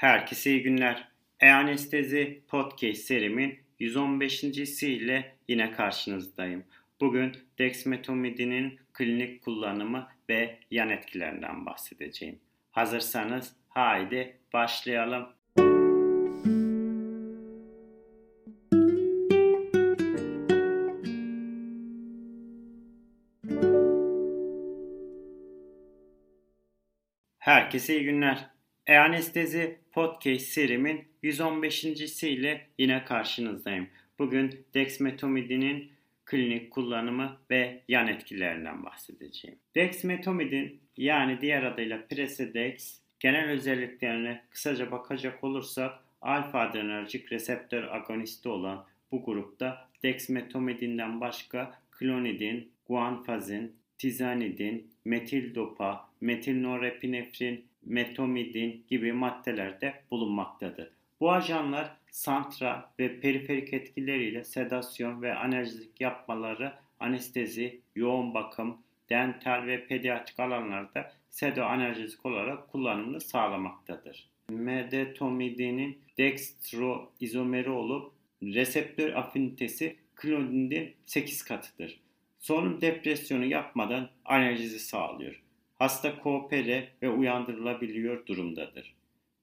Herkese iyi günler. E-Anestezi Podcast serimin 115. ile yine karşınızdayım. Bugün dexmetomidinin klinik kullanımı ve yan etkilerinden bahsedeceğim. Hazırsanız haydi başlayalım. Herkese iyi günler. E-Anestezi Podcast serimin 115. ile yine karşınızdayım. Bugün dexmetomidinin klinik kullanımı ve yan etkilerinden bahsedeceğim. Dexmetomidin yani diğer adıyla Precedex genel özelliklerine kısaca bakacak olursak alfa adrenerjik reseptör agonisti olan bu grupta dexmetomidinden başka klonidin, guanfazin, tizanidin, metil dopa, metomidin gibi maddelerde bulunmaktadır. Bu ajanlar santral ve periferik etkileriyle sedasyon ve analjik yapmaları anestezi, yoğun bakım, dental ve pediatrik alanlarda sedoanaljezik olarak kullanımını sağlamaktadır. Medetomidinin dextro izomeri olup reseptör afinitesi klonidin 8 katıdır. Solunum depresyonu yapmadan analjezi sağlıyor. Hasta koopere ve uyandırılabiliyor durumdadır.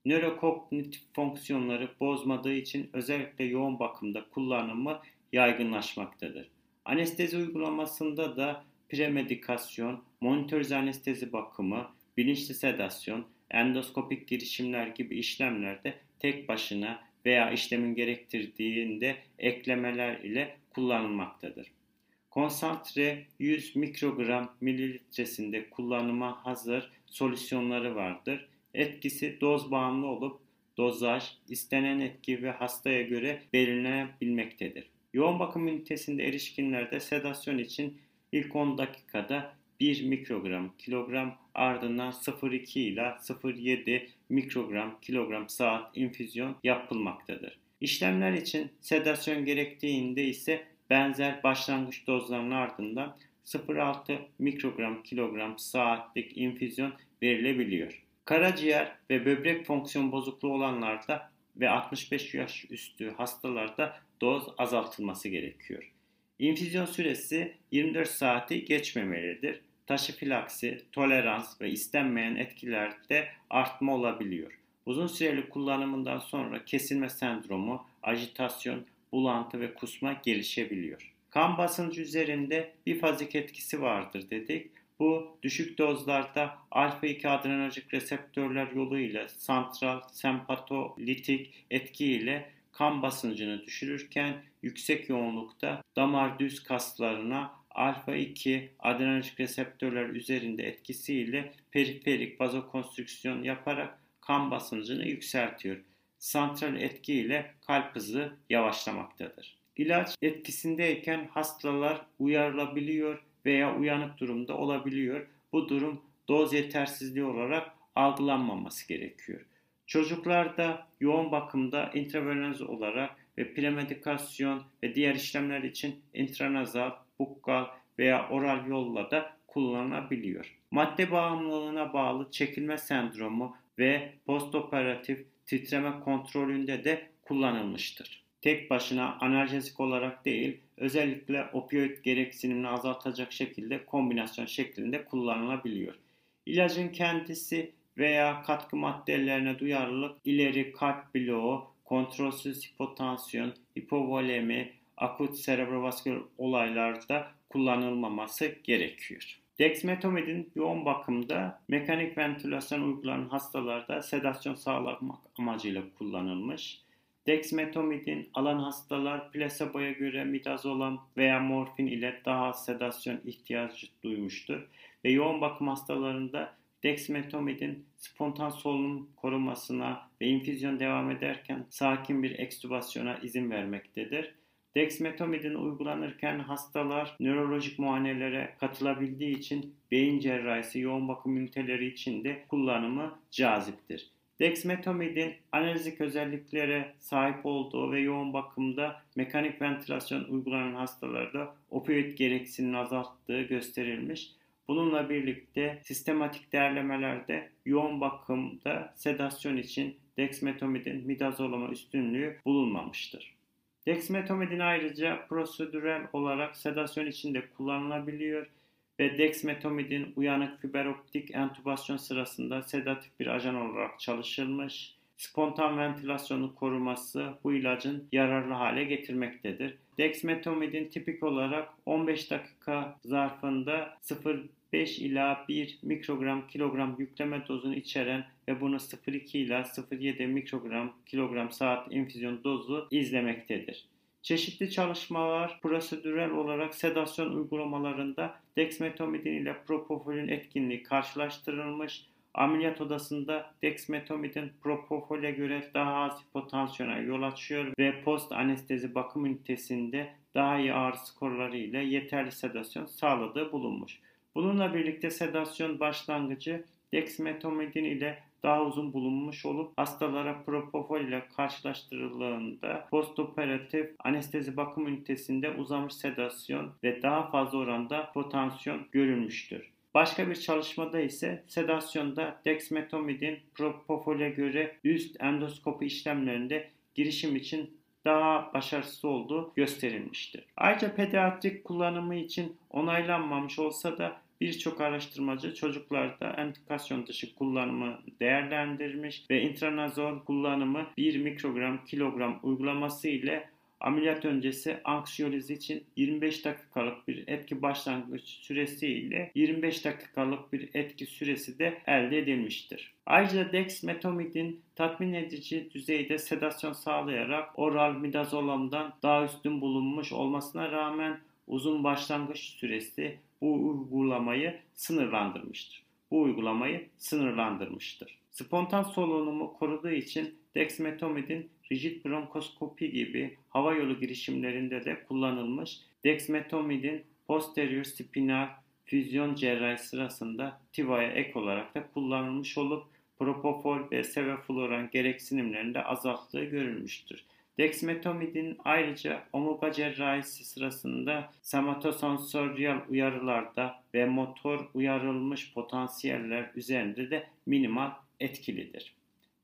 Nörokognitif fonksiyonları bozmadığı için özellikle yoğun bakımda kullanımı yaygınlaşmaktadır. Anestezi uygulamasında da premedikasyon, monitörize anestezi bakımı, bilinçli sedasyon, endoskopik girişimler gibi işlemlerde tek başına veya işlemin gerektirdiğinde eklemeler ile kullanılmaktadır. Konsantre 100 mikrogram mililitresinde kullanıma hazır solüsyonları vardır. Etkisi doz bağımlı olup dozaj, istenen etki ve hastaya göre belirlenebilmektedir. Yoğun bakım ünitesinde erişkinlerde sedasyon için ilk 10 dakikada 1 mikrogram kilogram ardından 0,2 ile 0,7 mikrogram kilogram saat infüzyon yapılmaktadır. İşlemler için sedasyon gerektiğinde ise benzer başlangıç dozlarının ardından 0,6 mikrogram kilogram saatlik infüzyon verilebiliyor. Karaciğer ve böbrek fonksiyon bozukluğu olanlarda ve 65 yaş üstü hastalarda doz azaltılması gerekiyor. İnfüzyon süresi 24 saati geçmemelidir. Taşifilaksi, tolerans ve istenmeyen etkilerde artma olabiliyor. Uzun süreli kullanımından sonra kesilme sendromu, ajitasyon, bulantı ve kusma gelişebiliyor. Kan basıncı üzerinde bir fazik etkisi vardır dedik. Bu düşük dozlarda alfa-2 adrenerjik reseptörler yoluyla santral sempatolitik etki ile kan basıncını düşürürken yüksek yoğunlukta damar düz kaslarına alfa-2 adrenerjik reseptörler üzerinde etkisiyle periferik vazokonstrüksiyon yaparak kan basıncını yükseltiyor santral etki ile kalp hızı yavaşlamaktadır. İlaç etkisindeyken hastalar uyarılabiliyor veya uyanık durumda olabiliyor. Bu durum doz yetersizliği olarak algılanmaması gerekiyor. Çocuklarda yoğun bakımda intravenöz olarak ve premedikasyon ve diğer işlemler için intranazal, bukkal veya oral yolla da kullanılabiliyor. Madde bağımlılığına bağlı çekilme sendromu ve postoperatif titreme kontrolünde de kullanılmıştır. Tek başına analjezik olarak değil, özellikle opioid gereksinimini azaltacak şekilde kombinasyon şeklinde kullanılabiliyor. İlacın kendisi veya katkı maddelerine duyarlılık ileri kalp bloğu, kontrolsüz hipotansiyon, hipovolemi, akut serebrovasküler olaylarda kullanılmaması gerekiyor. Dexmetomidin yoğun bakımda mekanik ventilasyon uygulanan hastalarda sedasyon sağlamak amacıyla kullanılmış. Dexmetomidin alan hastalar plaseboya göre midazolam veya morfin ile daha sedasyon ihtiyacı duymuştur. Ve yoğun bakım hastalarında dexmetomidin spontan solunum korumasına ve infüzyon devam ederken sakin bir ekstübasyona izin vermektedir. Dexmetomidin uygulanırken hastalar nörolojik muayenelere katılabildiği için beyin cerrahisi yoğun bakım üniteleri için de kullanımı caziptir. Dexmetomidin analizik özelliklere sahip olduğu ve yoğun bakımda mekanik ventilasyon uygulanan hastalarda opioid gereksinimini azalttığı gösterilmiş. Bununla birlikte sistematik değerlemelerde yoğun bakımda sedasyon için dexmetomidin midazolama üstünlüğü bulunmamıştır. Dexmetomidin ayrıca prosedürel olarak sedasyon içinde kullanılabiliyor ve dexmetomidin uyanık fiberoptik entübasyon sırasında sedatif bir ajan olarak çalışılmış. Spontan ventilasyonu koruması bu ilacın yararlı hale getirmektedir. Dexmetomidin tipik olarak 15 dakika zarfında 0,5 ila 1 mikrogram kilogram yükleme dozunu içeren ve bunu 0,2 ila 0,7 mikrogram kilogram saat infüzyon dozu izlemektedir. Çeşitli çalışmalar prosedürel olarak sedasyon uygulamalarında dexmetomidin ile propofolin etkinliği karşılaştırılmış. Ameliyat odasında dexmetomidin propofole göre daha az hipotansiyona yol açıyor ve post anestezi bakım ünitesinde daha iyi ağrı skorları ile yeterli sedasyon sağladığı bulunmuş. Bununla birlikte sedasyon başlangıcı dexmetomidin ile daha uzun bulunmuş olup hastalara propofol ile karşılaştırıldığında postoperatif anestezi bakım ünitesinde uzamış sedasyon ve daha fazla oranda potansiyon görülmüştür. Başka bir çalışmada ise sedasyonda dexmetomidin propofole göre üst endoskopi işlemlerinde girişim için daha başarısız olduğu gösterilmiştir. Ayrıca pediatrik kullanımı için onaylanmamış olsa da Birçok araştırmacı çocuklarda endikasyon dışı kullanımı değerlendirmiş ve intranazol kullanımı 1 mikrogram kilogram uygulaması ile ameliyat öncesi anksiyoliz için 25 dakikalık bir etki başlangıç süresi ile 25 dakikalık bir etki süresi de elde edilmiştir. Ayrıca dexmetomidin tatmin edici düzeyde sedasyon sağlayarak oral midazolamdan daha üstün bulunmuş olmasına rağmen uzun başlangıç süresi bu uygulamayı sınırlandırmıştır. Bu uygulamayı sınırlandırmıştır. Spontan solunumu koruduğu için dexmetomidin rigid bronkoskopi gibi hava yolu girişimlerinde de kullanılmış. Dexmetomidin posterior spinal füzyon cerrahi sırasında TIVA'ya ek olarak da kullanılmış olup propofol ve sevofluran gereksinimlerinde azalttığı görülmüştür. Dexmetomidin ayrıca omurga cerrahisi sırasında somatosensoryal uyarılarda ve motor uyarılmış potansiyeller üzerinde de minimal etkilidir.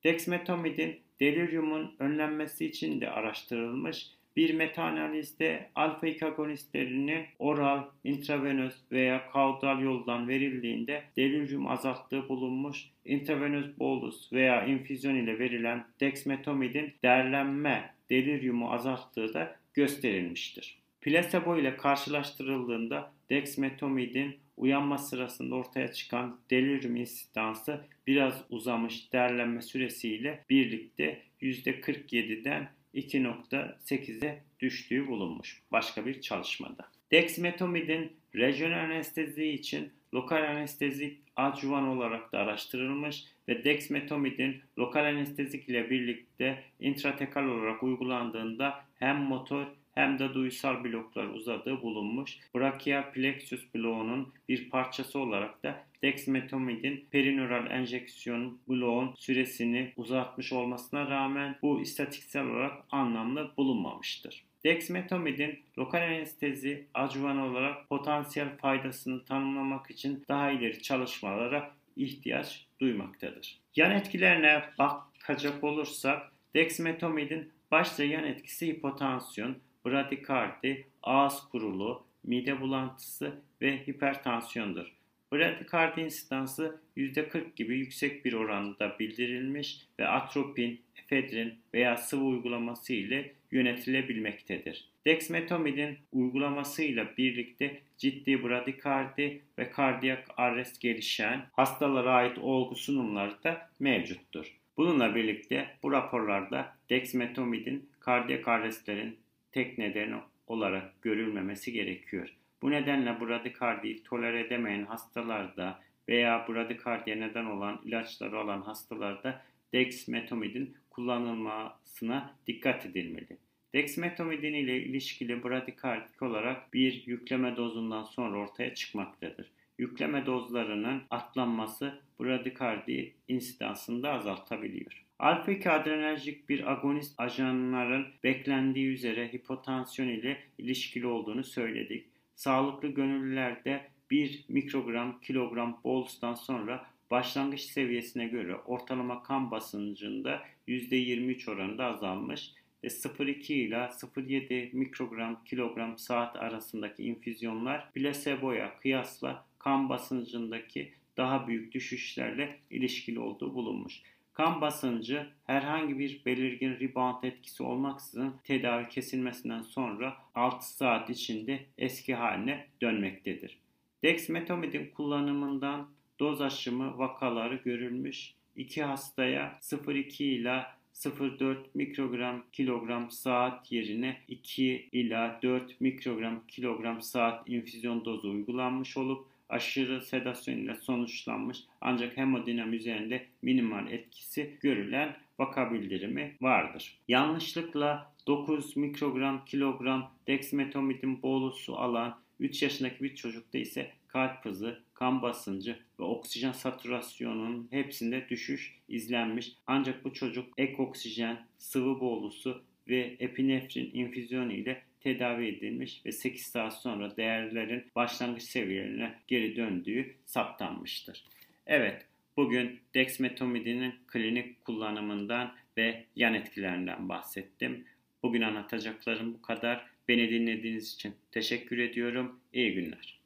Dexmetomidin deliriumun önlenmesi için de araştırılmış bir metaanalizde alfa ikagonistlerini oral, intravenöz veya kaudal yoldan verildiğinde delirium azalttığı bulunmuş. Intravenöz bolus veya infüzyon ile verilen dexmetomidin derlenme deliriumu azalttığı da gösterilmiştir. Plasebo ile karşılaştırıldığında dexmetomidin uyanma sırasında ortaya çıkan delirium insidansı biraz uzamış derlenme süresiyle birlikte %47'den 2.8'e düştüğü bulunmuş başka bir çalışmada. Dexmetomidin rejyonel anestezi için lokal anestezik adjuvan olarak da araştırılmış ve dexmetomidin lokal anestezik ile birlikte intratekal olarak uygulandığında hem motor hem de duysal bloklar uzadığı bulunmuş. Brachial plexus bloğunun bir parçası olarak da dexmetomidin perineural enjeksiyon bloğun süresini uzatmış olmasına rağmen bu istatistiksel olarak anlamlı bulunmamıştır. Dexmetomidin lokal anestezi adjuvan olarak potansiyel faydasını tanımlamak için daha ileri çalışmalara ihtiyaç duymaktadır. Yan etkilerine bakacak olursak dexmetomidin başta yan etkisi hipotansiyon, bradikardi, ağız kurulu, mide bulantısı ve hipertansiyondur. Bradikardi insidansı %40 gibi yüksek bir oranda bildirilmiş ve atropin, efedrin veya sıvı uygulaması ile yönetilebilmektedir. Dexmetomidin uygulamasıyla birlikte ciddi bradikardi ve kardiyak arrest gelişen hastalara ait olgu sunumları da mevcuttur. Bununla birlikte bu raporlarda dexmetomidin kardiyak arrestlerin tek nedeni olarak görülmemesi gerekiyor. Bu nedenle bradikardiyi tolere edemeyen hastalarda veya bradikardiye neden olan ilaçları olan hastalarda dexmetomidin kullanılmasına dikkat edilmeli. Dexmetomidin ile ilişkili bradikardik olarak bir yükleme dozundan sonra ortaya çıkmaktadır. Yükleme dozlarının atlanması bradikardi insidansını da azaltabiliyor. Alfa-2 adrenerjik bir agonist ajanların beklendiği üzere hipotansiyon ile ilişkili olduğunu söyledik. Sağlıklı gönüllülerde 1 mikrogram kilogram bolustan sonra başlangıç seviyesine göre ortalama kan basıncında %23 oranında azalmış ve 0,2 ile 0,7 mikrogram kilogram saat arasındaki infüzyonlar plaseboya kıyasla kan basıncındaki daha büyük düşüşlerle ilişkili olduğu bulunmuş. Kan basıncı herhangi bir belirgin rebound etkisi olmaksızın tedavi kesilmesinden sonra 6 saat içinde eski haline dönmektedir. Dexmetomidin kullanımından doz aşımı vakaları görülmüş. İki hastaya 0,2 ila 0,4 mikrogram kilogram saat yerine 2 ila 4 mikrogram kilogram saat infüzyon dozu uygulanmış olup aşırı sedasyon ile sonuçlanmış ancak hemodinam üzerinde minimal etkisi görülen vaka bildirimi vardır. Yanlışlıkla 9 mikrogram kilogram dexmetomidin bolusu alan 3 yaşındaki bir çocukta ise kalp hızı, kan basıncı ve oksijen satürasyonunun hepsinde düşüş izlenmiş. Ancak bu çocuk ek oksijen, sıvı bolusu ve epinefrin infüzyonu ile tedavi edilmiş ve 8 saat sonra değerlerin başlangıç seviyelerine geri döndüğü saptanmıştır. Evet, bugün dexmetomidinin klinik kullanımından ve yan etkilerinden bahsettim. Bugün anlatacaklarım bu kadar. Beni dinlediğiniz için teşekkür ediyorum. İyi günler.